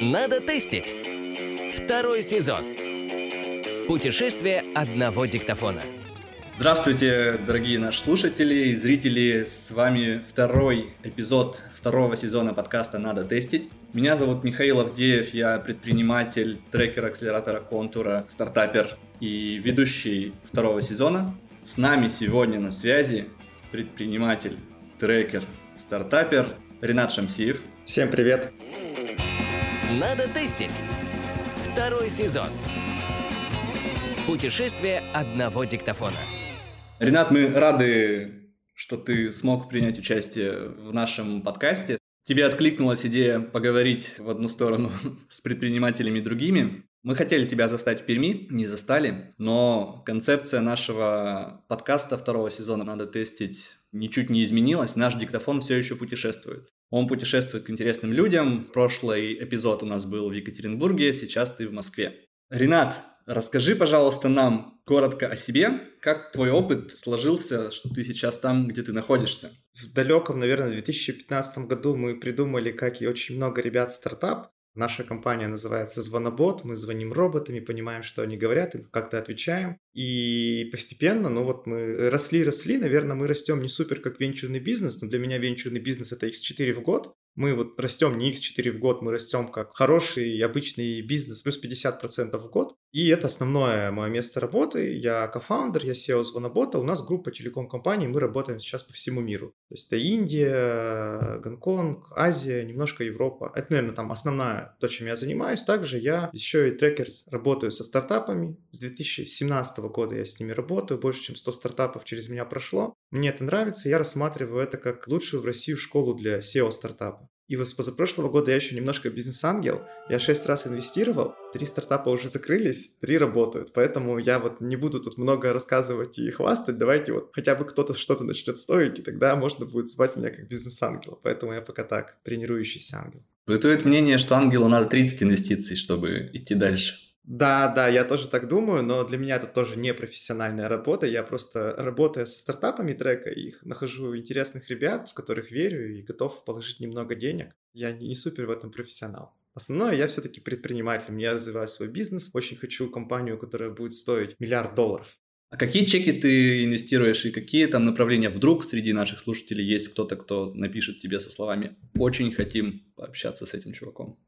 Надо тестить. Второй сезон. Путешествие одного диктофона. Здравствуйте, дорогие наши слушатели и зрители. С вами второй эпизод второго сезона подкаста «Надо тестить». Меня зовут Михаил Авдеев, я предприниматель, трекер акселератора контура, стартапер и ведущий второго сезона. С нами сегодня на связи предприниматель, трекер, стартапер Ренат Шамсиев. Всем привет! Надо тестить. Второй сезон. Путешествие одного диктофона. Ренат, мы рады, что ты смог принять участие в нашем подкасте. Тебе откликнулась идея поговорить в одну сторону с предпринимателями другими. Мы хотели тебя застать в Перми, не застали, но концепция нашего подкаста второго сезона «Надо тестить» ничуть не изменилась. Наш диктофон все еще путешествует. Он путешествует к интересным людям. Прошлый эпизод у нас был в Екатеринбурге, сейчас ты в Москве. Ренат, расскажи, пожалуйста, нам коротко о себе. Как твой опыт сложился, что ты сейчас там, где ты находишься? В далеком, наверное, 2015 году мы придумали, как и очень много ребят, стартап. Наша компания называется «Звонобот». Мы звоним роботами, понимаем, что они говорят, и как-то отвечаем. И постепенно, ну вот мы росли-росли. Наверное, мы растем не супер как венчурный бизнес, но для меня венчурный бизнес — это x4 в год. Мы вот растем не x4 в год, мы растем как хороший обычный бизнес, плюс 50% в год. И это основное мое место работы. Я кофаундер, я SEO Звонобота. У нас группа телеком-компаний, мы работаем сейчас по всему миру. То есть это Индия, Гонконг, Азия, немножко Европа. Это, наверное, там основная то, чем я занимаюсь. Также я еще и трекер, работаю со стартапами. С 2017 года я с ними работаю. Больше, чем 100 стартапов через меня прошло. Мне это нравится. Я рассматриваю это как лучшую в России школу для SEO-стартапа. И вот с позапрошлого года я еще немножко бизнес-ангел. Я шесть раз инвестировал, три стартапа уже закрылись, три работают. Поэтому я вот не буду тут много рассказывать и хвастать. Давайте вот хотя бы кто-то что-то начнет стоить, и тогда можно будет звать меня как бизнес-ангел. Поэтому я пока так, тренирующийся ангел. Бытует мнение, что ангелу надо 30 инвестиций, чтобы идти дальше. Да, да, я тоже так думаю, но для меня это тоже не профессиональная работа. Я просто работая со стартапами трека, их нахожу интересных ребят, в которых верю и готов положить немного денег. Я не супер в этом профессионал. Основное, я все-таки предприниматель. Я развиваю свой бизнес. Очень хочу компанию, которая будет стоить миллиард долларов. А какие чеки ты инвестируешь и какие там направления? Вдруг среди наших слушателей есть кто-то, кто напишет тебе со словами «Очень хотим пообщаться с этим чуваком».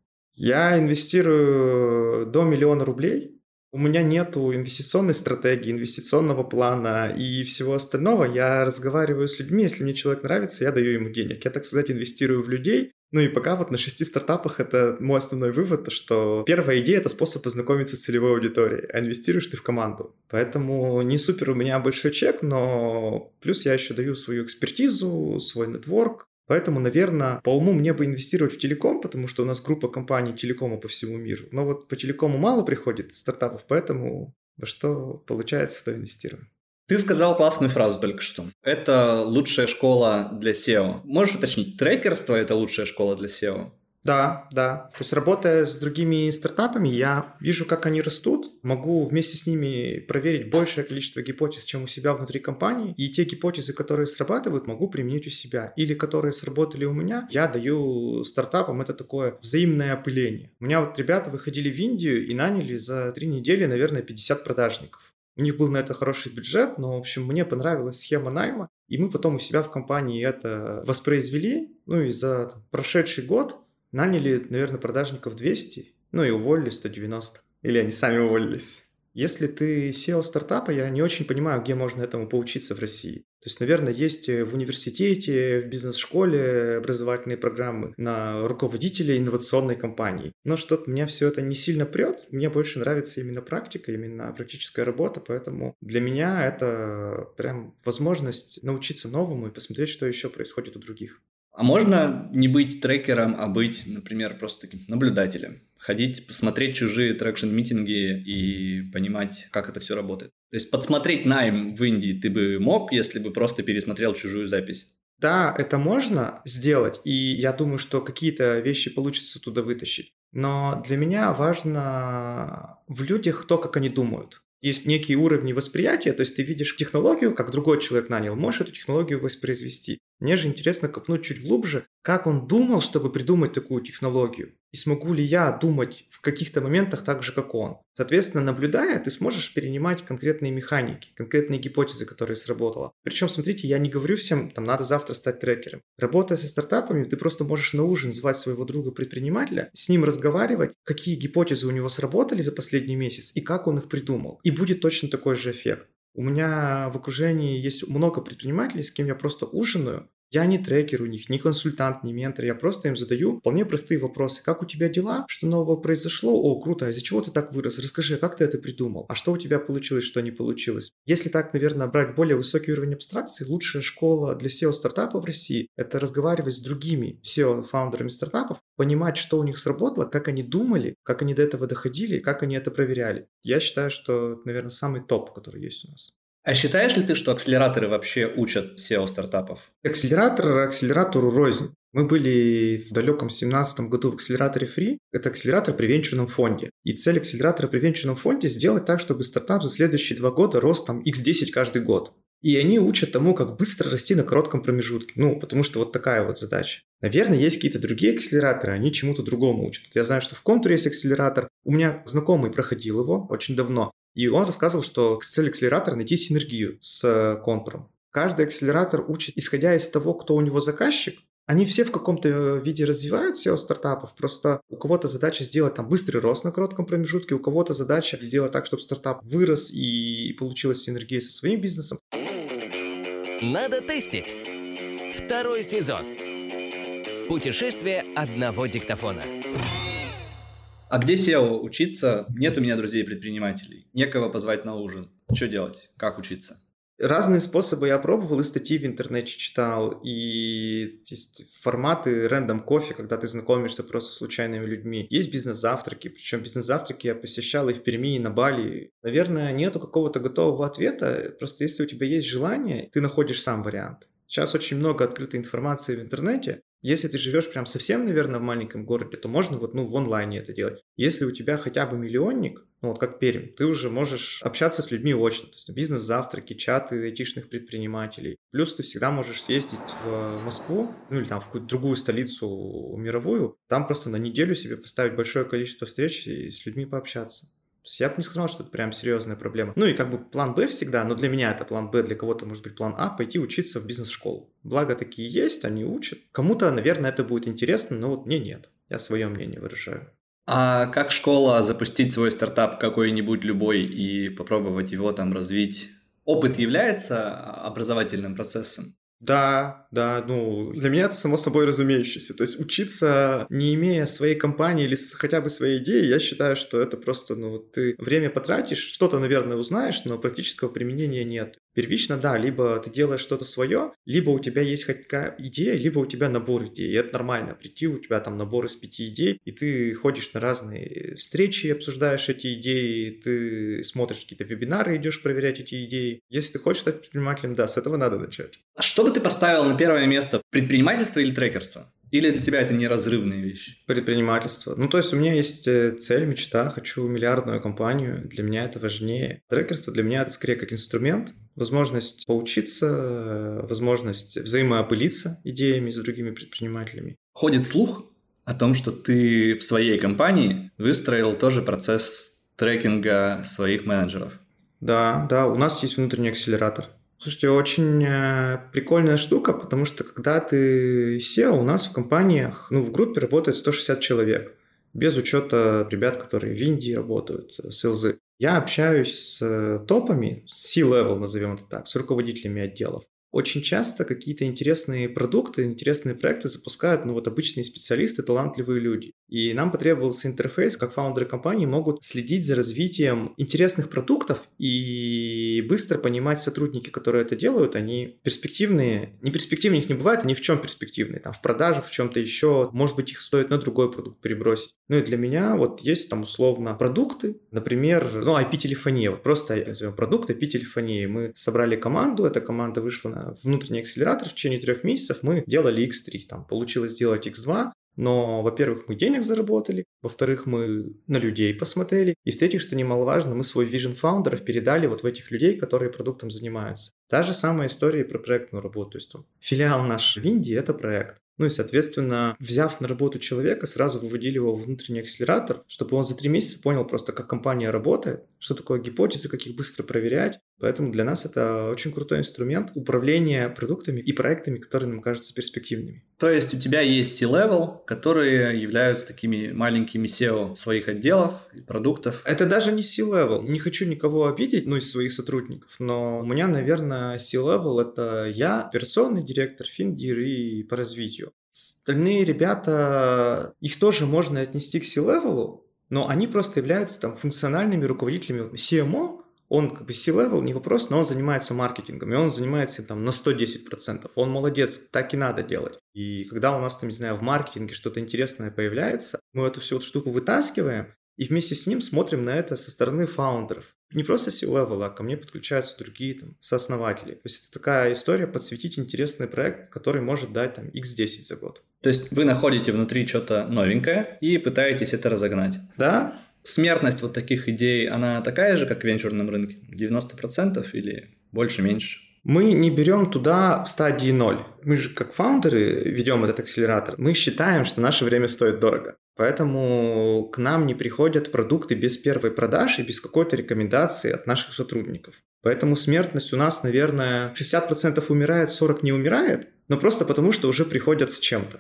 Я инвестирую до миллиона рублей. У меня нету инвестиционной стратегии, инвестиционного плана и всего остального. Я разговариваю с людьми, если мне человек нравится, я даю ему денег. Я, так сказать, инвестирую в людей. Ну и пока вот на шести стартапах это мой основной вывод, что первая идея — это способ познакомиться с целевой аудиторией, а инвестируешь ты в команду. Поэтому не супер у меня большой чек, но плюс я еще даю свою экспертизу, свой нетворк, Поэтому, наверное, по уму мне бы инвестировать в телеком, потому что у нас группа компаний телекома по всему миру. Но вот по телекому мало приходит стартапов, поэтому во что получается, в то инвестируем. Ты сказал классную фразу только что. Это лучшая школа для SEO. Можешь уточнить, трекерство – это лучшая школа для SEO? Да, да. То есть работая с другими стартапами, я вижу, как они растут, могу вместе с ними проверить большее количество гипотез, чем у себя внутри компании, и те гипотезы, которые срабатывают, могу применить у себя. Или которые сработали у меня, я даю стартапам это такое взаимное опыление. У меня вот ребята выходили в Индию и наняли за три недели, наверное, 50 продажников. У них был на это хороший бюджет, но, в общем, мне понравилась схема найма, и мы потом у себя в компании это воспроизвели. Ну и за там, прошедший год Наняли, наверное, продажников 200, ну и уволили 190. Или они сами уволились. Если ты SEO стартапа, я не очень понимаю, где можно этому поучиться в России. То есть, наверное, есть в университете, в бизнес-школе образовательные программы на руководителя инновационной компании. Но что-то меня все это не сильно прет. Мне больше нравится именно практика, именно практическая работа. Поэтому для меня это прям возможность научиться новому и посмотреть, что еще происходит у других. А можно не быть трекером, а быть, например, просто таким наблюдателем? Ходить, посмотреть чужие traction-митинги и понимать, как это все работает. То есть подсмотреть найм в Индии ты бы мог, если бы просто пересмотрел чужую запись? Да, это можно сделать, и я думаю, что какие-то вещи получится туда вытащить. Но для меня важно в людях то, как они думают. Есть некие уровни восприятия, то есть ты видишь технологию, как другой человек нанял, можешь эту технологию воспроизвести. Мне же интересно копнуть чуть глубже, как он думал, чтобы придумать такую технологию. И смогу ли я думать в каких-то моментах так же, как он. Соответственно, наблюдая, ты сможешь перенимать конкретные механики, конкретные гипотезы, которые сработала. Причем, смотрите, я не говорю всем, там, надо завтра стать трекером. Работая со стартапами, ты просто можешь на ужин звать своего друга-предпринимателя, с ним разговаривать, какие гипотезы у него сработали за последний месяц и как он их придумал. И будет точно такой же эффект. У меня в окружении есть много предпринимателей, с кем я просто ужинаю, я не трекер у них, не консультант, не ментор, я просто им задаю вполне простые вопросы. Как у тебя дела? Что нового произошло? О, круто, а из-за чего ты так вырос? Расскажи, как ты это придумал? А что у тебя получилось, что не получилось? Если так, наверное, брать более высокий уровень абстракции, лучшая школа для SEO-стартапов в России – это разговаривать с другими SEO-фаундерами стартапов, понимать, что у них сработало, как они думали, как они до этого доходили, как они это проверяли. Я считаю, что наверное, самый топ, который есть у нас. А считаешь ли ты, что акселераторы вообще учат SEO-стартапов? Акселератор акселератору рознь. Мы были в далеком 2017 году в акселераторе Free. Это акселератор при венчурном фонде. И цель акселератора при венчурном фонде сделать так, чтобы стартап за следующие два года рос там x10 каждый год. И они учат тому, как быстро расти на коротком промежутке. Ну, потому что вот такая вот задача. Наверное, есть какие-то другие акселераторы, они чему-то другому учат. Я знаю, что в контуре есть акселератор. У меня знакомый проходил его очень давно. И он рассказывал, что цель акселератора – найти синергию с э, контуром. Каждый акселератор учит, исходя из того, кто у него заказчик, они все в каком-то э, виде развивают SEO стартапов, просто у кого-то задача сделать там быстрый рост на коротком промежутке, у кого-то задача сделать так, чтобы стартап вырос и получилась синергия со своим бизнесом. Надо тестить. Второй сезон. Путешествие одного диктофона. А где SEO учиться? Нет у меня друзей-предпринимателей. Некого позвать на ужин. Что делать? Как учиться? Разные способы я пробовал, и статьи в интернете читал, и форматы рандом кофе, когда ты знакомишься просто с случайными людьми. Есть бизнес-завтраки, причем бизнес-завтраки я посещал и в Перми, и на Бали. Наверное, нету какого-то готового ответа, просто если у тебя есть желание, ты находишь сам вариант. Сейчас очень много открытой информации в интернете, если ты живешь прям совсем, наверное, в маленьком городе, то можно вот ну, в онлайне это делать. Если у тебя хотя бы миллионник, ну вот как Пермь, ты уже можешь общаться с людьми очно. То есть бизнес-завтраки, чаты айтишных предпринимателей. Плюс ты всегда можешь съездить в Москву, ну или там в какую-то другую столицу мировую, там просто на неделю себе поставить большое количество встреч и с людьми пообщаться я бы не сказал, что это прям серьезная проблема. Ну и как бы план Б всегда, но для меня это план Б, для кого-то может быть план А, пойти учиться в бизнес-школу. Благо такие есть, они учат. Кому-то, наверное, это будет интересно, но вот мне нет. Я свое мнение выражаю. А как школа запустить свой стартап какой-нибудь любой и попробовать его там развить? Опыт является образовательным процессом? Да, да, ну, для меня это само собой разумеющееся. То есть учиться, не имея своей компании или хотя бы своей идеи, я считаю, что это просто, ну, ты время потратишь, что-то, наверное, узнаешь, но практического применения нет. Первично, да, либо ты делаешь что-то свое, либо у тебя есть хоть какая идея, либо у тебя набор идей. И это нормально. Прийти, у тебя там набор из пяти идей, и ты ходишь на разные встречи, обсуждаешь эти идеи, ты смотришь какие-то вебинары, идешь проверять эти идеи. Если ты хочешь стать предпринимателем, да, с этого надо начать. А что бы ты поставил на первое место? Предпринимательство или трекерство? Или для тебя это неразрывные вещи? Предпринимательство. Ну, то есть у меня есть э, цель, мечта, хочу миллиардную компанию, для меня это важнее. Трекерство для меня это скорее как инструмент, возможность поучиться, э, возможность взаимоопылиться идеями с другими предпринимателями. Ходит слух о том, что ты в своей компании выстроил тоже процесс трекинга своих менеджеров. Да, да, у нас есть внутренний акселератор. Слушайте, очень э, прикольная штука, потому что когда ты SEO, у нас в компаниях, ну, в группе работает 160 человек, без учета ребят, которые в Индии работают, с ЛЗ. Я общаюсь с э, топами, C-level, назовем это так, с руководителями отделов. Очень часто какие-то интересные продукты, интересные проекты запускают ну, вот обычные специалисты, талантливые люди. И нам потребовался интерфейс, как фаундеры компании могут следить за развитием интересных продуктов и быстро понимать сотрудники, которые это делают, они перспективные. Не перспективные их не бывает, они в чем перспективные? Там в продажах, в чем-то еще. Может быть, их стоит на другой продукт перебросить. Ну и для меня вот есть там условно продукты, например, ну IP-телефония, вот просто назовем продукт IP-телефонии. Мы собрали команду, эта команда вышла на внутренний акселератор в течение трех месяцев, мы делали X3, там получилось сделать X2, Но, во-первых, мы денег заработали, во-вторых, мы на людей посмотрели, и в-третьих, что немаловажно, мы свой вижен фаундеров передали вот в этих людей, которые продуктом занимаются. Та же самая история про проектную работу. То есть филиал наш в Индии – это проект. Ну и, соответственно, взяв на работу человека, сразу выводили его в внутренний акселератор, чтобы он за три месяца понял просто, как компания работает, что такое гипотезы, как их быстро проверять. Поэтому для нас это очень крутой инструмент управления продуктами и проектами, которые нам кажутся перспективными. То есть у тебя есть C-level, которые являются такими маленькими SEO своих отделов и продуктов? Это даже не C-level. Не хочу никого обидеть, ну, из своих сотрудников, но у меня, наверное, C-level — это я, операционный директор, финдир и по развитию. Остальные ребята, их тоже можно отнести к C-level, но они просто являются там функциональными руководителями. CMO он как бы C-level, не вопрос, но он занимается маркетингом, и он занимается там на 110%. Он молодец, так и надо делать. И когда у нас там, не знаю, в маркетинге что-то интересное появляется, мы эту всю вот штуку вытаскиваем, и вместе с ним смотрим на это со стороны фаундеров. Не просто C-level, а ко мне подключаются другие там сооснователи. То есть это такая история подсветить интересный проект, который может дать там x10 за год. То есть вы находите внутри что-то новенькое и пытаетесь это разогнать. Да, смертность вот таких идей, она такая же, как в венчурном рынке? 90% или больше-меньше? Мы не берем туда в стадии ноль. Мы же как фаундеры ведем этот акселератор. Мы считаем, что наше время стоит дорого. Поэтому к нам не приходят продукты без первой продажи, без какой-то рекомендации от наших сотрудников. Поэтому смертность у нас, наверное, 60% умирает, 40% не умирает, но просто потому, что уже приходят с чем-то.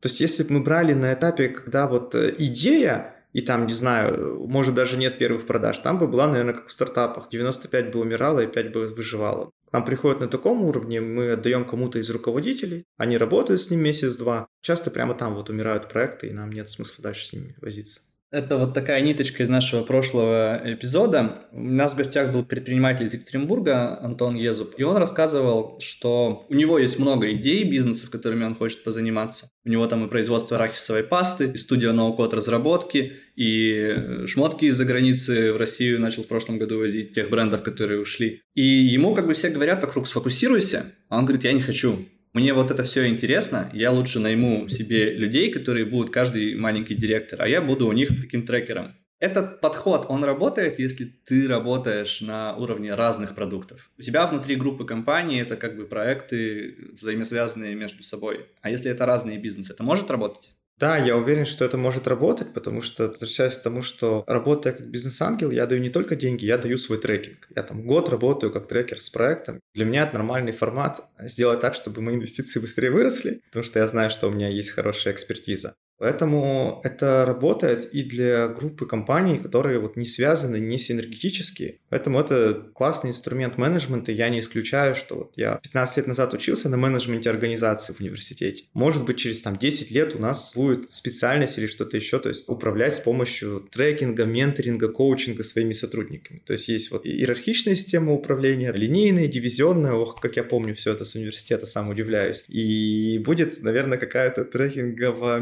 То есть если бы мы брали на этапе, когда вот э, идея и там, не знаю, может даже нет первых продаж, там бы была, наверное, как в стартапах, 95 бы умирало и 5 бы выживало. Нам приходят на таком уровне, мы отдаем кому-то из руководителей, они работают с ним месяц-два, часто прямо там вот умирают проекты, и нам нет смысла дальше с ними возиться. Это вот такая ниточка из нашего прошлого эпизода. У нас в гостях был предприниматель из Екатеринбурга Антон Езуб, и он рассказывал, что у него есть много идей, бизнесов, которыми он хочет позаниматься. У него там и производство арахисовой пасты, и студия ноу-код разработки, и шмотки из-за границы в Россию начал в прошлом году возить, тех брендов, которые ушли. И ему как бы все говорят вокруг «сфокусируйся», а он говорит «я не хочу» мне вот это все интересно, я лучше найму себе людей, которые будут каждый маленький директор, а я буду у них таким трекером. Этот подход, он работает, если ты работаешь на уровне разных продуктов. У тебя внутри группы компаний это как бы проекты взаимосвязанные между собой. А если это разные бизнесы, это может работать? Да, я уверен, что это может работать, потому что, возвращаясь к тому, что работая как бизнес-ангел, я даю не только деньги, я даю свой трекинг. Я там год работаю как трекер с проектом. Для меня это нормальный формат сделать так, чтобы мои инвестиции быстрее выросли, потому что я знаю, что у меня есть хорошая экспертиза. Поэтому это работает и для группы компаний, которые вот не связаны, не синергетические. Поэтому это классный инструмент менеджмента. Я не исключаю, что вот я 15 лет назад учился на менеджменте организации в университете. Может быть, через там 10 лет у нас будет специальность или что-то еще, то есть управлять с помощью трекинга, менторинга, коучинга своими сотрудниками. То есть есть вот иерархичная система управления, линейная, дивизионная, ох, как я помню все это с университета, сам удивляюсь. И будет, наверное, какая-то трекинговая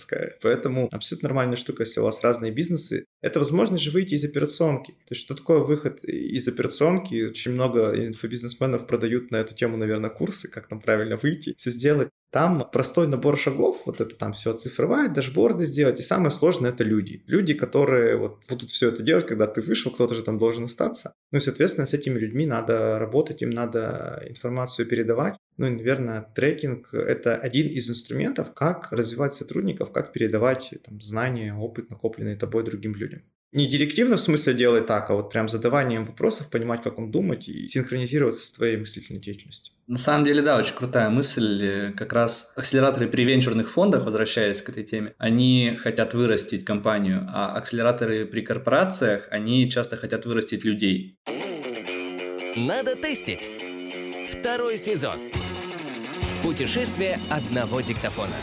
ментор менторская. Поэтому абсолютно нормальная штука, если у вас разные бизнесы. Это возможность же выйти из операционки. То есть что такое выход из операционки? Очень много инфобизнесменов продают на эту тему, наверное, курсы, как там правильно выйти, все сделать. Там простой набор шагов, вот это там все оцифровать, дашборды сделать, и самое сложное это люди. Люди, которые вот будут все это делать, когда ты вышел, кто-то же там должен остаться. Ну и, соответственно, с этими людьми надо работать, им надо информацию передавать. Ну и, наверное, трекинг — это один из инструментов, как развивать сотрудников, как передавать там, знания, опыт, накопленный тобой другим людям. Не директивно в смысле делать так, а вот прям задаванием вопросов, понимать, как он думать и синхронизироваться с твоей мыслительной деятельностью. На самом деле, да, очень крутая мысль. Как раз акселераторы при венчурных фондах, возвращаясь к этой теме, они хотят вырастить компанию, а акселераторы при корпорациях, они часто хотят вырастить людей. Надо тестить. Второй сезон. Путешествие одного диктофона.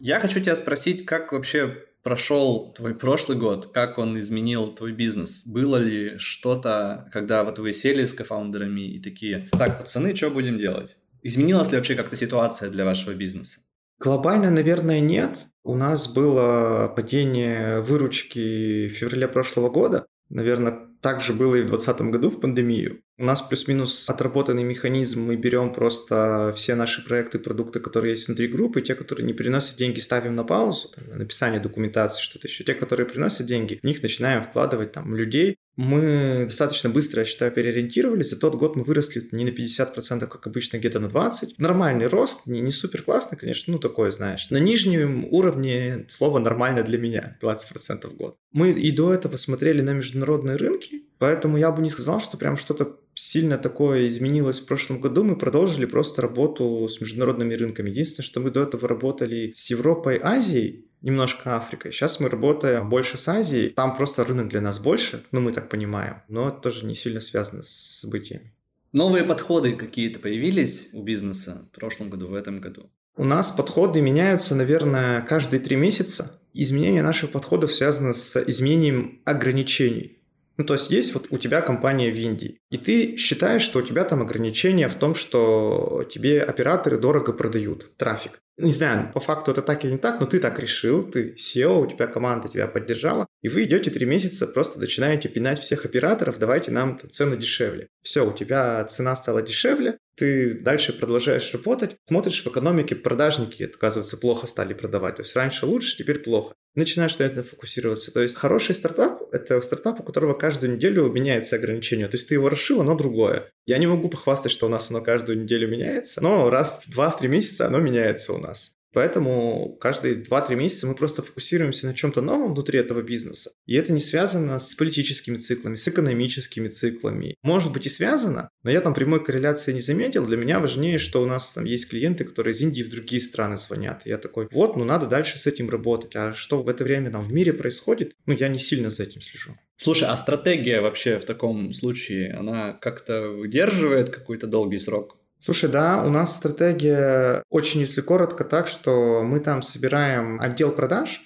Я хочу тебя спросить, как вообще прошел твой прошлый год, как он изменил твой бизнес? Было ли что-то, когда вот вы сели с кофаундерами и такие, так, пацаны, что будем делать? Изменилась ли вообще как-то ситуация для вашего бизнеса? Глобально, наверное, нет. У нас было падение выручки в феврале прошлого года, Наверное, так же было и в 2020 году в пандемию. У нас плюс-минус отработанный механизм. Мы берем просто все наши проекты, продукты, которые есть внутри группы, те, которые не приносят деньги, ставим на паузу, там, на написание документации, что-то еще. Те, которые приносят деньги, в них начинаем вкладывать там людей, мы достаточно быстро, я считаю, переориентировались. За тот год мы выросли не на 50%, как обычно, где-то на 20%. Нормальный рост, не, не супер классный, конечно, ну такой, знаешь. На нижнем уровне слово нормально для меня, 20% в год. Мы и до этого смотрели на международные рынки, поэтому я бы не сказал, что прям что-то сильно такое изменилось в прошлом году. Мы продолжили просто работу с международными рынками. Единственное, что мы до этого работали с Европой, Азией, немножко Африкой. Сейчас мы работаем больше с Азией. Там просто рынок для нас больше, ну мы так понимаем. Но это тоже не сильно связано с событиями. Новые подходы какие-то появились у бизнеса в прошлом году, в этом году? У нас подходы меняются, наверное, каждые три месяца. Изменение наших подходов связано с изменением ограничений. Ну, то есть есть вот у тебя компания в Индии, и ты считаешь, что у тебя там ограничения в том, что тебе операторы дорого продают трафик. Не знаю, по факту это так или не так, но ты так решил, ты SEO, у тебя команда тебя поддержала, и вы идете три месяца, просто начинаете пинать всех операторов, давайте нам там, цены дешевле. Все, у тебя цена стала дешевле, ты дальше продолжаешь работать, смотришь в экономике, продажники, оказывается, плохо стали продавать. То есть раньше лучше, теперь плохо. Начинаешь на этом фокусироваться. То есть хороший стартап – это стартап, у которого каждую неделю меняется ограничение. То есть ты его расшил, оно другое. Я не могу похвастать, что у нас оно каждую неделю меняется, но раз в 2-3 месяца оно меняется у нас. Поэтому каждые 2-3 месяца мы просто фокусируемся на чем-то новом внутри этого бизнеса. И это не связано с политическими циклами, с экономическими циклами. Может быть и связано, но я там прямой корреляции не заметил. Для меня важнее, что у нас там есть клиенты, которые из Индии в другие страны звонят. И я такой, вот, ну надо дальше с этим работать. А что в это время там в мире происходит, ну я не сильно за этим слежу. Слушай, а стратегия вообще в таком случае, она как-то выдерживает какой-то долгий срок? Слушай, да, у нас стратегия очень, если коротко, так, что мы там собираем отдел продаж,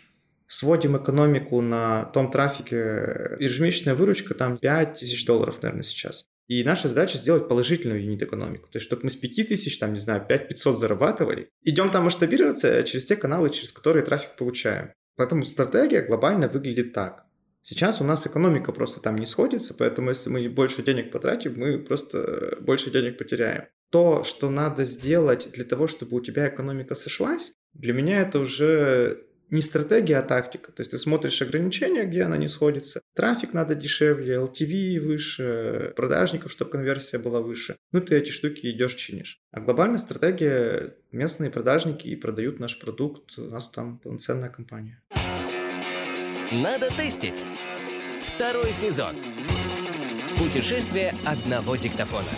сводим экономику на том трафике, ежемесячная выручка там 5 тысяч долларов, наверное, сейчас. И наша задача сделать положительную юнит-экономику. То есть, чтобы мы с 5 тысяч, там, не знаю, 5 500 зарабатывали. Идем там масштабироваться через те каналы, через которые трафик получаем. Поэтому стратегия глобально выглядит так. Сейчас у нас экономика просто там не сходится, поэтому если мы больше денег потратим, мы просто больше денег потеряем то, что надо сделать для того, чтобы у тебя экономика сошлась, для меня это уже не стратегия, а тактика. То есть ты смотришь ограничения, где она не сходится. Трафик надо дешевле, LTV выше, продажников, чтобы конверсия была выше. Ну, ты эти штуки идешь чинишь. А глобальная стратегия, местные продажники и продают наш продукт. У нас там полноценная компания. Надо тестить. Второй сезон. Путешествие одного диктофона.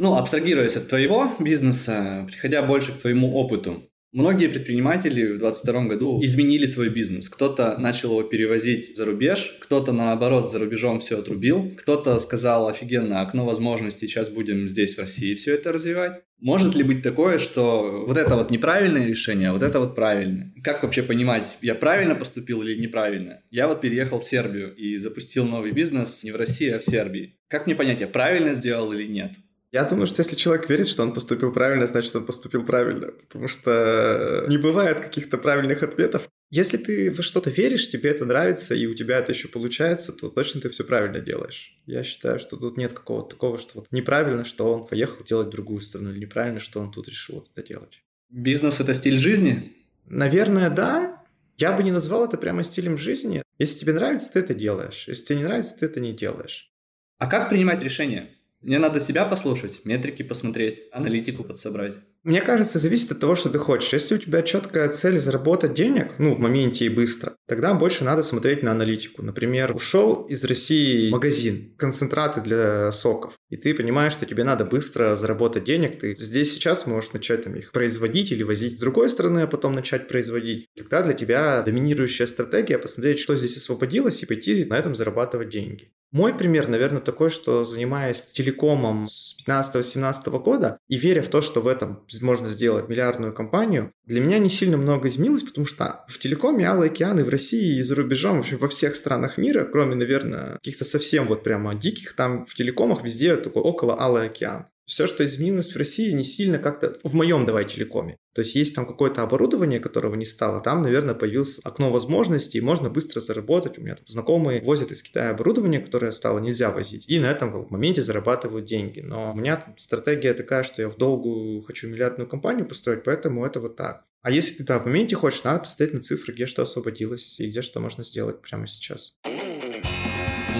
Ну, абстрагируясь от твоего бизнеса, приходя больше к твоему опыту, Многие предприниматели в 2022 году изменили свой бизнес. Кто-то начал его перевозить за рубеж, кто-то наоборот за рубежом все отрубил, кто-то сказал офигенно, окно возможностей, сейчас будем здесь в России все это развивать. Может ли быть такое, что вот это вот неправильное решение, а вот это вот правильное? Как вообще понимать, я правильно поступил или неправильно? Я вот переехал в Сербию и запустил новый бизнес не в России, а в Сербии. Как мне понять, я правильно сделал или нет? Я думаю, что если человек верит, что он поступил правильно, значит, он поступил правильно. Потому что не бывает каких-то правильных ответов. Если ты во что-то веришь, тебе это нравится, и у тебя это еще получается, то точно ты все правильно делаешь. Я считаю, что тут нет какого-то такого, что вот неправильно, что он поехал делать в другую страну, или неправильно, что он тут решил вот это делать. Бизнес — это стиль жизни? Наверное, да. Я бы не назвал это прямо стилем жизни. Если тебе нравится, ты это делаешь. Если тебе не нравится, ты это не делаешь. А как принимать решения? Мне надо себя послушать, метрики посмотреть, аналитику подсобрать. Мне кажется, зависит от того, что ты хочешь. Если у тебя четкая цель заработать денег, ну, в моменте и быстро, тогда больше надо смотреть на аналитику. Например, ушел из России магазин, концентраты для соков, и ты понимаешь, что тебе надо быстро заработать денег, ты здесь сейчас можешь начать там, их производить или возить с другой стороны, а потом начать производить. Тогда для тебя доминирующая стратегия посмотреть, что здесь освободилось, и пойти на этом зарабатывать деньги. Мой пример, наверное, такой, что занимаясь телекомом с 15-17 года и веря в то, что в этом можно сделать миллиардную компанию, для меня не сильно много изменилось, потому что в телекоме Алый океан и в России, и за рубежом, вообще во всех странах мира, кроме, наверное, каких-то совсем вот прямо диких, там в телекомах везде такой около Алый океан. Все, что изменилось в России, не сильно как-то в моем давай телекоме. То есть есть там какое-то оборудование, которого не стало, там, наверное, появилось окно возможностей, можно быстро заработать. У меня там знакомые возят из Китая оборудование, которое стало нельзя возить, и на этом в моменте зарабатывают деньги. Но у меня там стратегия такая, что я в долгу хочу миллиардную компанию построить, поэтому это вот так. А если ты да, в моменте хочешь, надо посмотреть на цифры, где что освободилось и где что можно сделать прямо сейчас.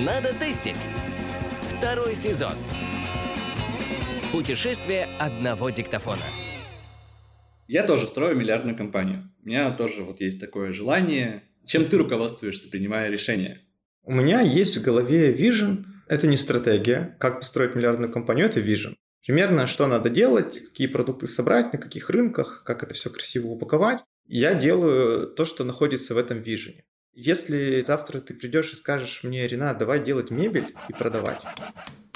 Надо тестить. Второй сезон. Путешествие одного диктофона. Я тоже строю миллиардную компанию. У меня тоже вот есть такое желание. Чем ты руководствуешься, принимая решения? У меня есть в голове vision. Это не стратегия. Как построить миллиардную компанию, это vision. Примерно, что надо делать, какие продукты собрать, на каких рынках, как это все красиво упаковать. Я делаю то, что находится в этом вижене. Если завтра ты придешь и скажешь мне, Ренат, давай делать мебель и продавать,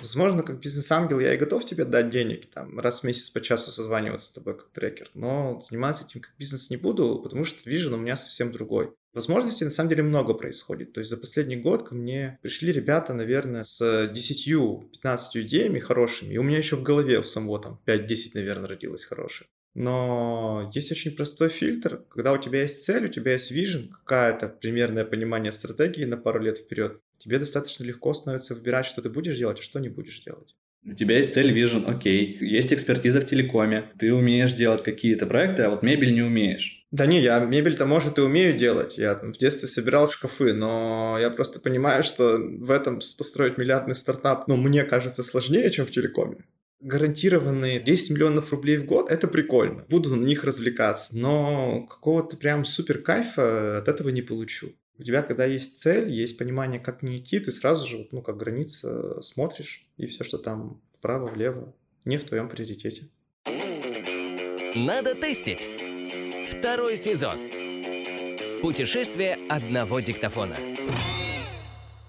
Возможно, как бизнес-ангел я и готов тебе дать денег, там, раз в месяц по часу созваниваться с тобой как трекер, но заниматься этим как бизнес не буду, потому что вижен у меня совсем другой. Возможностей на самом деле много происходит. То есть за последний год ко мне пришли ребята, наверное, с 10-15 идеями хорошими, и у меня еще в голове у самого там 5-10, наверное, родилось хороших. Но есть очень простой фильтр. Когда у тебя есть цель, у тебя есть вижен, какая-то примерное понимание стратегии на пару лет вперед, тебе достаточно легко становится выбирать, что ты будешь делать, а что не будешь делать. У тебя есть цель Vision, окей. Есть экспертиза в телекоме. Ты умеешь делать какие-то проекты, а вот мебель не умеешь. Да не, я мебель-то, может, и умею делать. Я в детстве собирал шкафы, но я просто понимаю, что в этом построить миллиардный стартап, ну, мне кажется, сложнее, чем в телекоме гарантированные 10 миллионов рублей в год, это прикольно. Буду на них развлекаться. Но какого-то прям супер кайфа от этого не получу. У тебя, когда есть цель, есть понимание, как не идти, ты сразу же, ну, как граница, смотришь, и все, что там вправо, влево, не в твоем приоритете. Надо тестить. Второй сезон. Путешествие одного диктофона.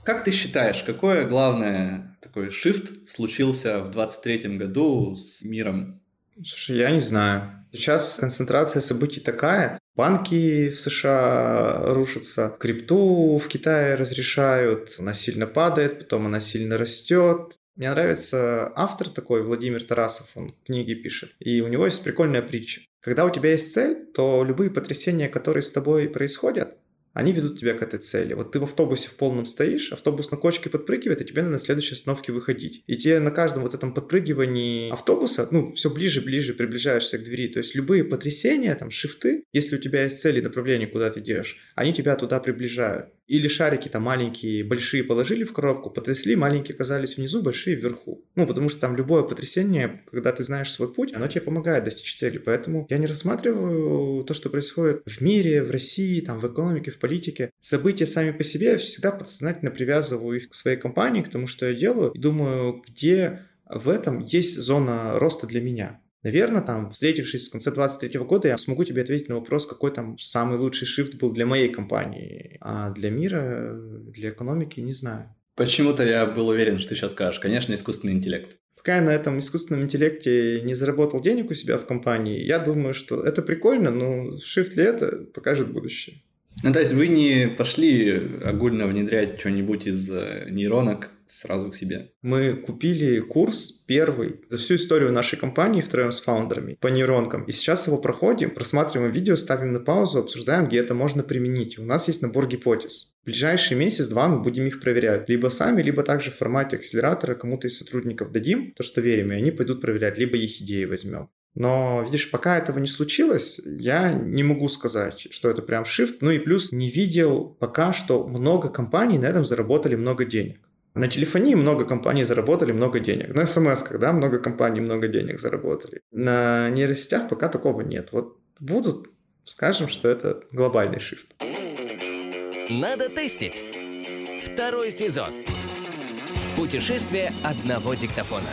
Как ты считаешь, какое главное такой shift случился в 23 году с миром? Слушай, я не знаю. Сейчас концентрация событий такая. Банки в США рушатся, крипту в Китае разрешают, она сильно падает, потом она сильно растет. Мне нравится автор такой, Владимир Тарасов, он книги пишет. И у него есть прикольная притча. Когда у тебя есть цель, то любые потрясения, которые с тобой происходят, они ведут тебя к этой цели. Вот ты в автобусе в полном стоишь, автобус на кочке подпрыгивает, и тебе надо на следующей остановке выходить. И тебе на каждом вот этом подпрыгивании автобуса, ну, все ближе-ближе приближаешься к двери. То есть любые потрясения, там, шифты, если у тебя есть цели и направление, куда ты идешь, они тебя туда приближают. Или шарики там маленькие, большие положили в коробку, потрясли, маленькие оказались внизу, большие вверху. Ну, потому что там любое потрясение, когда ты знаешь свой путь, оно тебе помогает достичь цели. Поэтому я не рассматриваю то, что происходит в мире, в России, там, в экономике, в политике. События сами по себе я всегда подсознательно привязываю их к своей компании, к тому, что я делаю, и думаю, где в этом есть зона роста для меня. Наверное, там, встретившись в конце 23 года, я смогу тебе ответить на вопрос, какой там самый лучший шифт был для моей компании. А для мира, для экономики, не знаю. Почему-то я был уверен, что ты сейчас скажешь. Конечно, искусственный интеллект. Пока я на этом искусственном интеллекте не заработал денег у себя в компании, я думаю, что это прикольно, но шифт ли это покажет будущее. Ну, то есть вы не пошли огульно внедрять что-нибудь из э, нейронок сразу к себе? Мы купили курс первый за всю историю нашей компании втроем с фаундерами по нейронкам. И сейчас его проходим, просматриваем видео, ставим на паузу, обсуждаем, где это можно применить. У нас есть набор гипотез. В ближайший месяц-два мы будем их проверять. Либо сами, либо также в формате акселератора кому-то из сотрудников дадим, то, что верим, и они пойдут проверять, либо их идеи возьмем. Но, видишь, пока этого не случилось, я не могу сказать, что это прям shift. Ну и плюс не видел пока, что много компаний на этом заработали много денег. На телефонии много компаний заработали много денег. На смс да, много компаний много денег заработали. На нейросетях пока такого нет. Вот будут, скажем, что это глобальный shift. Надо тестить. Второй сезон. Путешествие одного диктофона.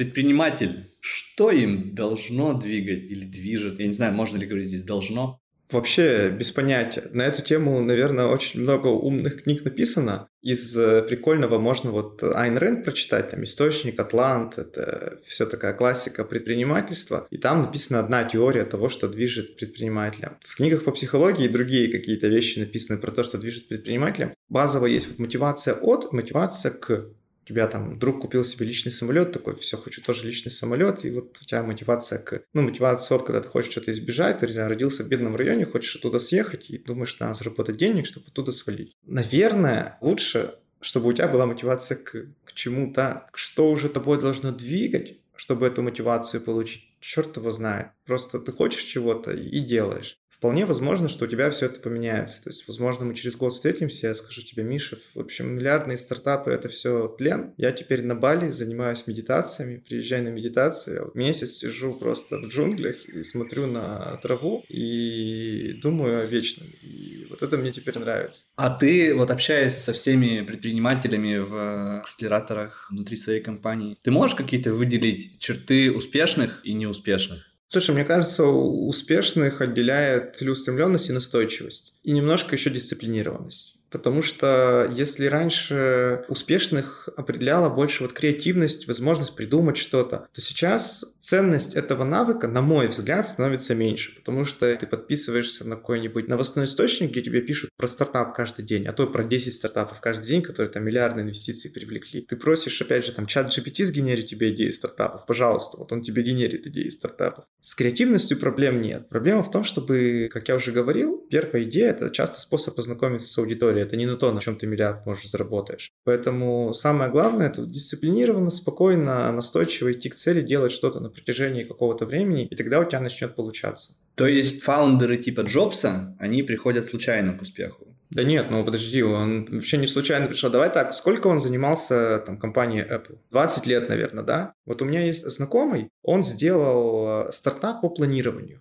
Предприниматель, что им должно двигать или движет? Я не знаю, можно ли говорить здесь должно. Вообще без понятия. На эту тему, наверное, очень много умных книг написано. Из э, прикольного можно вот Айн Рэнд прочитать, там «Источник», «Атлант», это все такая классика предпринимательства. И там написана одна теория того, что движет предпринимателем. В книгах по психологии другие какие-то вещи написаны про то, что движет предпринимателем. Базово есть вот мотивация от, мотивация к тебя там друг купил себе личный самолет, такой, все, хочу тоже личный самолет, и вот у тебя мотивация к... Ну, мотивация от, когда ты хочешь что-то избежать, ты, не знаю, родился в бедном районе, хочешь оттуда съехать, и думаешь, надо заработать денег, чтобы оттуда свалить. Наверное, лучше, чтобы у тебя была мотивация к, к чему-то, что уже тобой должно двигать, чтобы эту мотивацию получить. Черт его знает. Просто ты хочешь чего-то и делаешь вполне возможно, что у тебя все это поменяется. То есть, возможно, мы через год встретимся, я скажу тебе, Миша, в общем, миллиардные стартапы — это все тлен. Я теперь на Бали занимаюсь медитациями, приезжаю на медитацию, месяц сижу просто в джунглях и смотрю на траву и думаю о вечном. И вот это мне теперь нравится. А ты, вот общаясь со всеми предпринимателями в акселераторах внутри своей компании, ты можешь какие-то выделить черты успешных и неуспешных? Слушай, мне кажется, успешных отделяет целеустремленность и настойчивость. И немножко еще дисциплинированность. Потому что если раньше успешных определяла больше вот креативность, возможность придумать что-то, то сейчас ценность этого навыка, на мой взгляд, становится меньше. Потому что ты подписываешься на какой-нибудь новостной источник, где тебе пишут про стартап каждый день, а то про 10 стартапов каждый день, которые там миллиардные инвестиции привлекли. Ты просишь, опять же, там чат GPT сгенерить тебе идеи стартапов, пожалуйста, вот он тебе генерит идеи стартапов. С креативностью проблем нет. Проблема в том, чтобы, как я уже говорил, первая идея — это часто способ познакомиться с аудиторией это не на то, на чем ты миллиард можешь заработаешь. Поэтому самое главное это дисциплинированно, спокойно, настойчиво идти к цели, делать что-то на протяжении какого-то времени, и тогда у тебя начнет получаться. То есть фаундеры типа Джобса, они приходят случайно к успеху? Да нет, ну подожди, он вообще не случайно пришел. Давай так, сколько он занимался там компанией Apple? 20 лет, наверное, да? Вот у меня есть знакомый, он сделал э, стартап по планированию.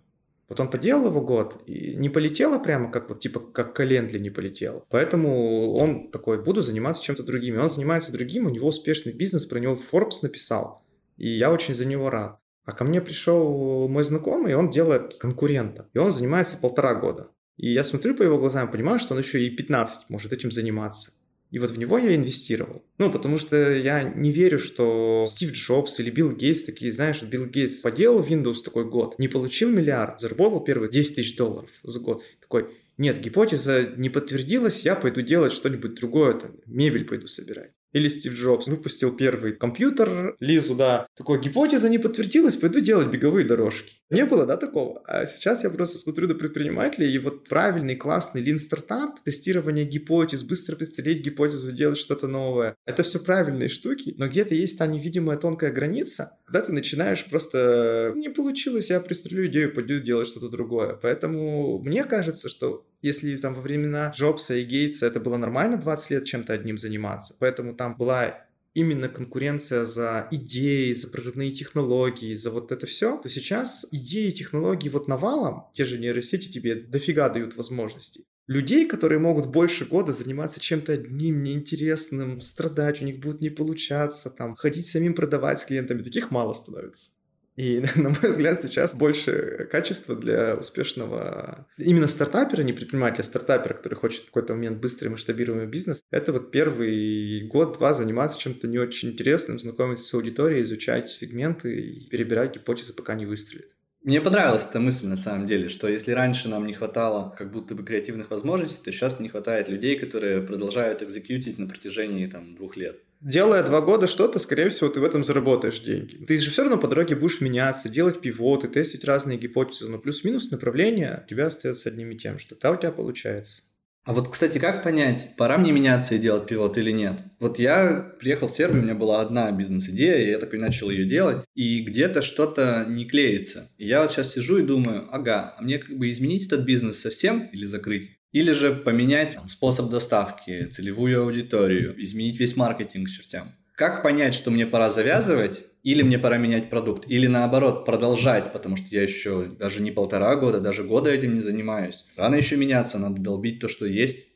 Вот он поделал его год, и не полетело прямо, как вот типа как Календли не полетело. Поэтому он такой, буду заниматься чем-то другим. И он занимается другим, у него успешный бизнес, про него Forbes написал. И я очень за него рад. А ко мне пришел мой знакомый, и он делает конкурента. И он занимается полтора года. И я смотрю по его глазам, понимаю, что он еще и 15 может этим заниматься. И вот в него я инвестировал. Ну, потому что я не верю, что Стив Джобс или Билл Гейтс такие, знаешь, Билл Гейтс поделал Windows такой год, не получил миллиард, заработал первые 10 тысяч долларов за год. Такой, нет, гипотеза не подтвердилась, я пойду делать что-нибудь другое, там, мебель пойду собирать. Или Стив Джобс выпустил первый компьютер, Лизу, да. Такой, гипотеза не подтвердилась, пойду делать беговые дорожки. Не было, да, такого? А сейчас я просто смотрю на предпринимателей, и вот правильный, классный лин-стартап, тестирование гипотез, быстро представить гипотезу, делать что-то новое. Это все правильные штуки, но где-то есть та невидимая тонкая граница, когда ты начинаешь просто, не получилось, я пристрелю идею, пойду делать что-то другое. Поэтому мне кажется, что если там во времена Джобса и Гейтса это было нормально 20 лет чем-то одним заниматься, поэтому там была именно конкуренция за идеи, за прорывные технологии, за вот это все, то сейчас идеи и технологии вот навалом, те же нейросети тебе дофига дают возможностей. Людей, которые могут больше года заниматься чем-то одним неинтересным, страдать, у них будет не получаться, там, ходить самим продавать с клиентами, таких мало становится. И, на мой взгляд, сейчас больше качества для успешного именно стартапера, не предпринимателя, а стартапера, который хочет в какой-то момент быстрый масштабируемый бизнес. Это вот первый год-два заниматься чем-то не очень интересным, знакомиться с аудиторией, изучать сегменты и перебирать гипотезы, пока не выстрелит. Мне понравилась эта мысль на самом деле, что если раньше нам не хватало как будто бы креативных возможностей, то сейчас не хватает людей, которые продолжают экзекьютить на протяжении там двух лет делая два года что-то, скорее всего, ты в этом заработаешь деньги. Ты же все равно по дороге будешь меняться, делать пивоты, тестить разные гипотезы, но плюс-минус направление у тебя остается одним и тем, что да, у тебя получается. А вот, кстати, как понять, пора мне меняться и делать пивот или нет? Вот я приехал в Сербию, у меня была одна бизнес-идея, и я такой начал ее делать, и где-то что-то не клеится. И я вот сейчас сижу и думаю, ага, а мне как бы изменить этот бизнес совсем или закрыть? Или же поменять там, способ доставки, целевую аудиторию, изменить весь маркетинг к чертям. Как понять, что мне пора завязывать, или мне пора менять продукт, или наоборот продолжать, потому что я еще даже не полтора года, даже года этим не занимаюсь. Рано еще меняться, надо долбить то, что есть.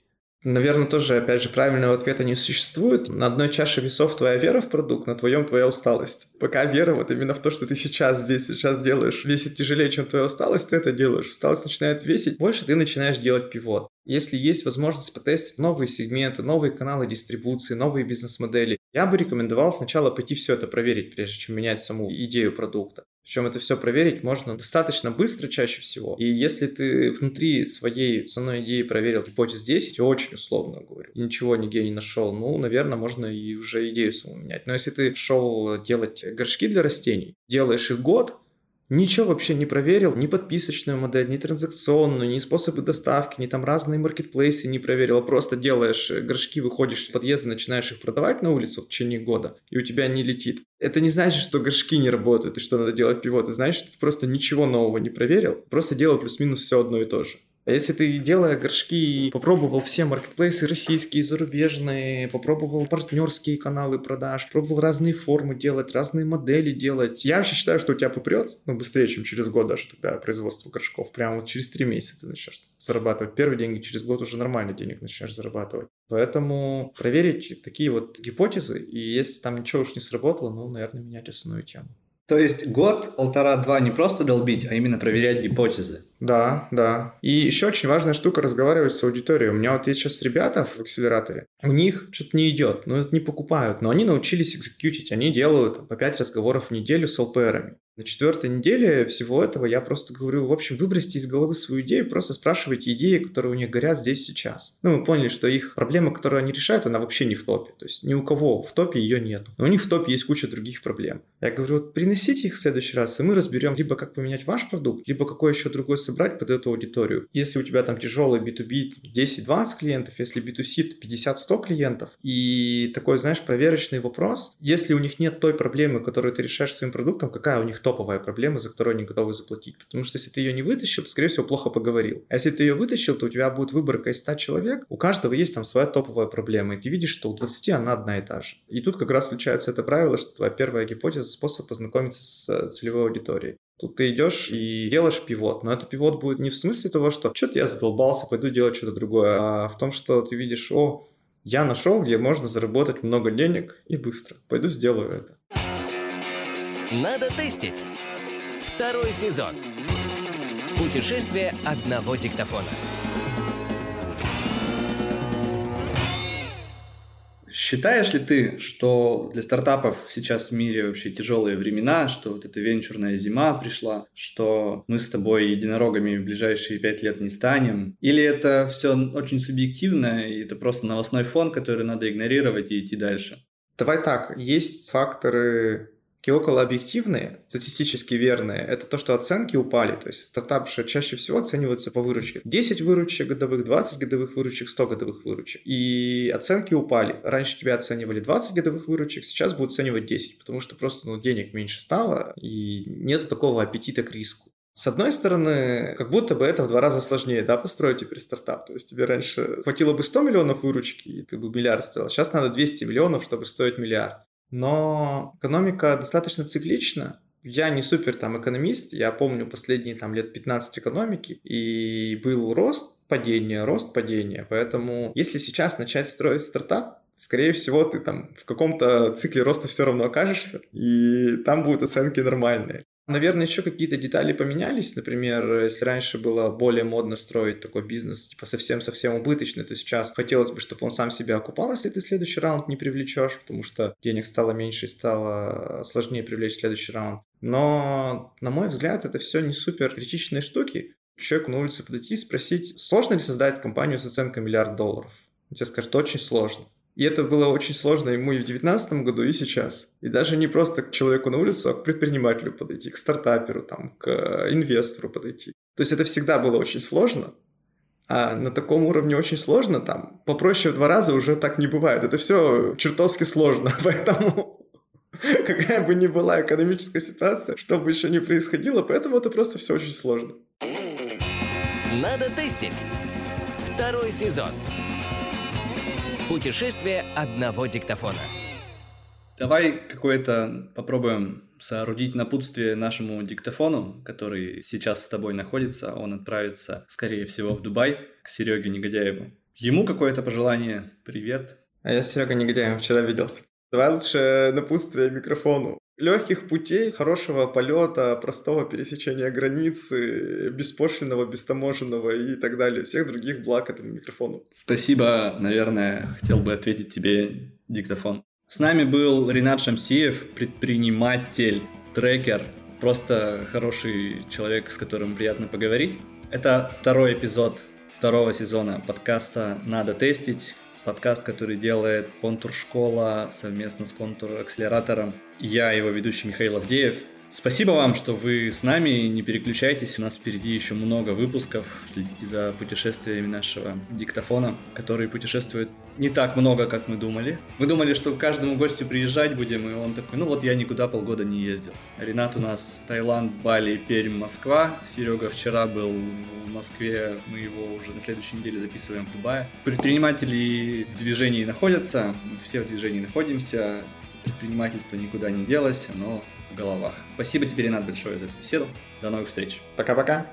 Наверное, тоже, опять же, правильного ответа не существует. На одной чаше весов твоя вера в продукт, на твоем твоя усталость. Пока вера вот именно в то, что ты сейчас здесь, сейчас делаешь, весит тяжелее, чем твоя усталость, ты это делаешь. Усталость начинает весить больше, ты начинаешь делать пивот. Если есть возможность потестить новые сегменты, новые каналы дистрибуции, новые бизнес-модели, я бы рекомендовал сначала пойти все это проверить, прежде чем менять саму идею продукта. Причем это все проверить можно достаточно быстро чаще всего. И если ты внутри своей основной идеи проверил гипотез 10, я очень условно говорю, и ничего нигде не нашел, ну, наверное, можно и уже идею саму менять. Но если ты шел делать горшки для растений, делаешь их год, Ничего вообще не проверил, ни подписочную модель, ни транзакционную, ни способы доставки, ни там разные маркетплейсы не проверил. А просто делаешь э, горшки, выходишь из подъезда, начинаешь их продавать на улицу в течение года, и у тебя не летит. Это не значит, что горшки не работают и что надо делать пивот. Это значит, ты просто ничего нового не проверил, просто делал плюс-минус все одно и то же. А если ты, делая горшки, попробовал все маркетплейсы российские, зарубежные, попробовал партнерские каналы продаж, пробовал разные формы делать, разные модели делать, я вообще считаю, что у тебя попрет, ну, быстрее, чем через год даже тогда производство горшков. Прямо вот через три месяца ты начнешь зарабатывать первые деньги, через год уже нормально денег начнешь зарабатывать. Поэтому проверить такие вот гипотезы, и если там ничего уж не сработало, ну, наверное, менять основную тему. То есть год, полтора-два не просто долбить, а именно проверять гипотезы. Да, да. И еще очень важная штука разговаривать с аудиторией. У меня вот есть сейчас ребята в акселераторе, у них что-то не идет, ну, не покупают, но они научились экзекьютить, они делают по 5 разговоров в неделю с ЛПРами. На четвертой неделе всего этого я просто говорю, в общем, выбросьте из головы свою идею, просто спрашивайте идеи, которые у них горят здесь сейчас. Ну, мы поняли, что их проблема, которую они решают, она вообще не в топе. То есть ни у кого в топе ее нет. Но у них в топе есть куча других проблем. Я говорю, вот приносите их в следующий раз, и мы разберем либо как поменять ваш продукт, либо какой еще другой собрать под эту аудиторию. Если у тебя там тяжелый B2B 10-20 клиентов, если B2C 50-100 клиентов, и такой, знаешь, проверочный вопрос, если у них нет той проблемы, которую ты решаешь своим продуктом, какая у них топовая проблема, за которую они готовы заплатить. Потому что если ты ее не вытащил, то, скорее всего, плохо поговорил. А если ты ее вытащил, то у тебя будет выборка из 100 человек, у каждого есть там своя топовая проблема, и ты видишь, что у 20 она одна и та же. И тут как раз включается это правило, что твоя первая гипотеза – способ познакомиться с э, целевой аудиторией. Тут ты идешь и делаешь пивот, но это пивот будет не в смысле того, что что-то я задолбался, пойду делать что-то другое, а в том, что ты видишь, о, я нашел, где можно заработать много денег и быстро. Пойду сделаю это. Надо тестить. Второй сезон. Путешествие одного диктофона. Считаешь ли ты, что для стартапов сейчас в мире вообще тяжелые времена, что вот эта венчурная зима пришла, что мы с тобой единорогами в ближайшие пять лет не станем? Или это все очень субъективно, и это просто новостной фон, который надо игнорировать и идти дальше? Давай так, есть факторы Такие около объективные, статистически верные, это то, что оценки упали. То есть стартапы чаще всего оцениваются по выручке. 10 выручек годовых, 20 годовых выручек, 100 годовых выручек. И оценки упали. Раньше тебя оценивали 20 годовых выручек, сейчас будут оценивать 10, потому что просто ну, денег меньше стало, и нет такого аппетита к риску. С одной стороны, как будто бы это в два раза сложнее, да, построить теперь стартап. То есть тебе раньше хватило бы 100 миллионов выручки, и ты бы миллиард стоил. Сейчас надо 200 миллионов, чтобы стоить миллиард но экономика достаточно циклична. Я не супер там экономист, я помню последние там лет 15 экономики, и был рост, падение, рост, падение. Поэтому если сейчас начать строить стартап, скорее всего, ты там в каком-то цикле роста все равно окажешься, и там будут оценки нормальные. Наверное, еще какие-то детали поменялись. Например, если раньше было более модно строить такой бизнес, типа совсем-совсем убыточный, то сейчас хотелось бы, чтобы он сам себя окупал, если ты следующий раунд не привлечешь, потому что денег стало меньше и стало сложнее привлечь следующий раунд. Но, на мой взгляд, это все не супер критичные штуки. Человеку на улице подойти и спросить, сложно ли создать компанию с оценкой миллиард долларов? Он тебе скажет, очень сложно. И это было очень сложно ему и в 2019 году, и сейчас. И даже не просто к человеку на улицу, а к предпринимателю подойти, к стартаперу, там, к инвестору подойти. То есть это всегда было очень сложно, а на таком уровне очень сложно, там, попроще в два раза уже так не бывает. Это все чертовски сложно, поэтому какая бы ни была экономическая ситуация, что бы еще ни происходило, поэтому это просто все очень сложно. Надо тестить. Второй сезон. Путешествие одного диктофона. Давай какое-то попробуем соорудить напутствие нашему диктофону, который сейчас с тобой находится. Он отправится, скорее всего, в Дубай к Сереге Негодяеву. Ему какое-то пожелание. Привет. А я с Серегой Негодяем вчера виделся. Давай лучше напутствие микрофону. Легких путей, хорошего полета, простого пересечения границы, беспошлинного, бестаможенного и так далее. Всех других благ этому микрофону. Спасибо, наверное, хотел бы ответить тебе, диктофон. С нами был Ренат Шамсиев, предприниматель, трекер, просто хороший человек, с которым приятно поговорить. Это второй эпизод второго сезона подкаста «Надо тестить», подкаст, который делает Контур Школа совместно с Контур Акселератором. Я его ведущий Михаил Авдеев. Спасибо вам, что вы с нами. Не переключайтесь, у нас впереди еще много выпусков. Следите за путешествиями нашего диктофона, который путешествует не так много, как мы думали. Мы думали, что к каждому гостю приезжать будем, и он такой, ну вот я никуда полгода не ездил. Ренат у нас Таиланд, Бали, Пермь, Москва. Серега вчера был в Москве, мы его уже на следующей неделе записываем в Дубае. Предприниматели в движении находятся, все в движении находимся. Предпринимательство никуда не делось, оно головах. Спасибо тебе, Ренат, большое за эту беседу. До новых встреч. Пока-пока.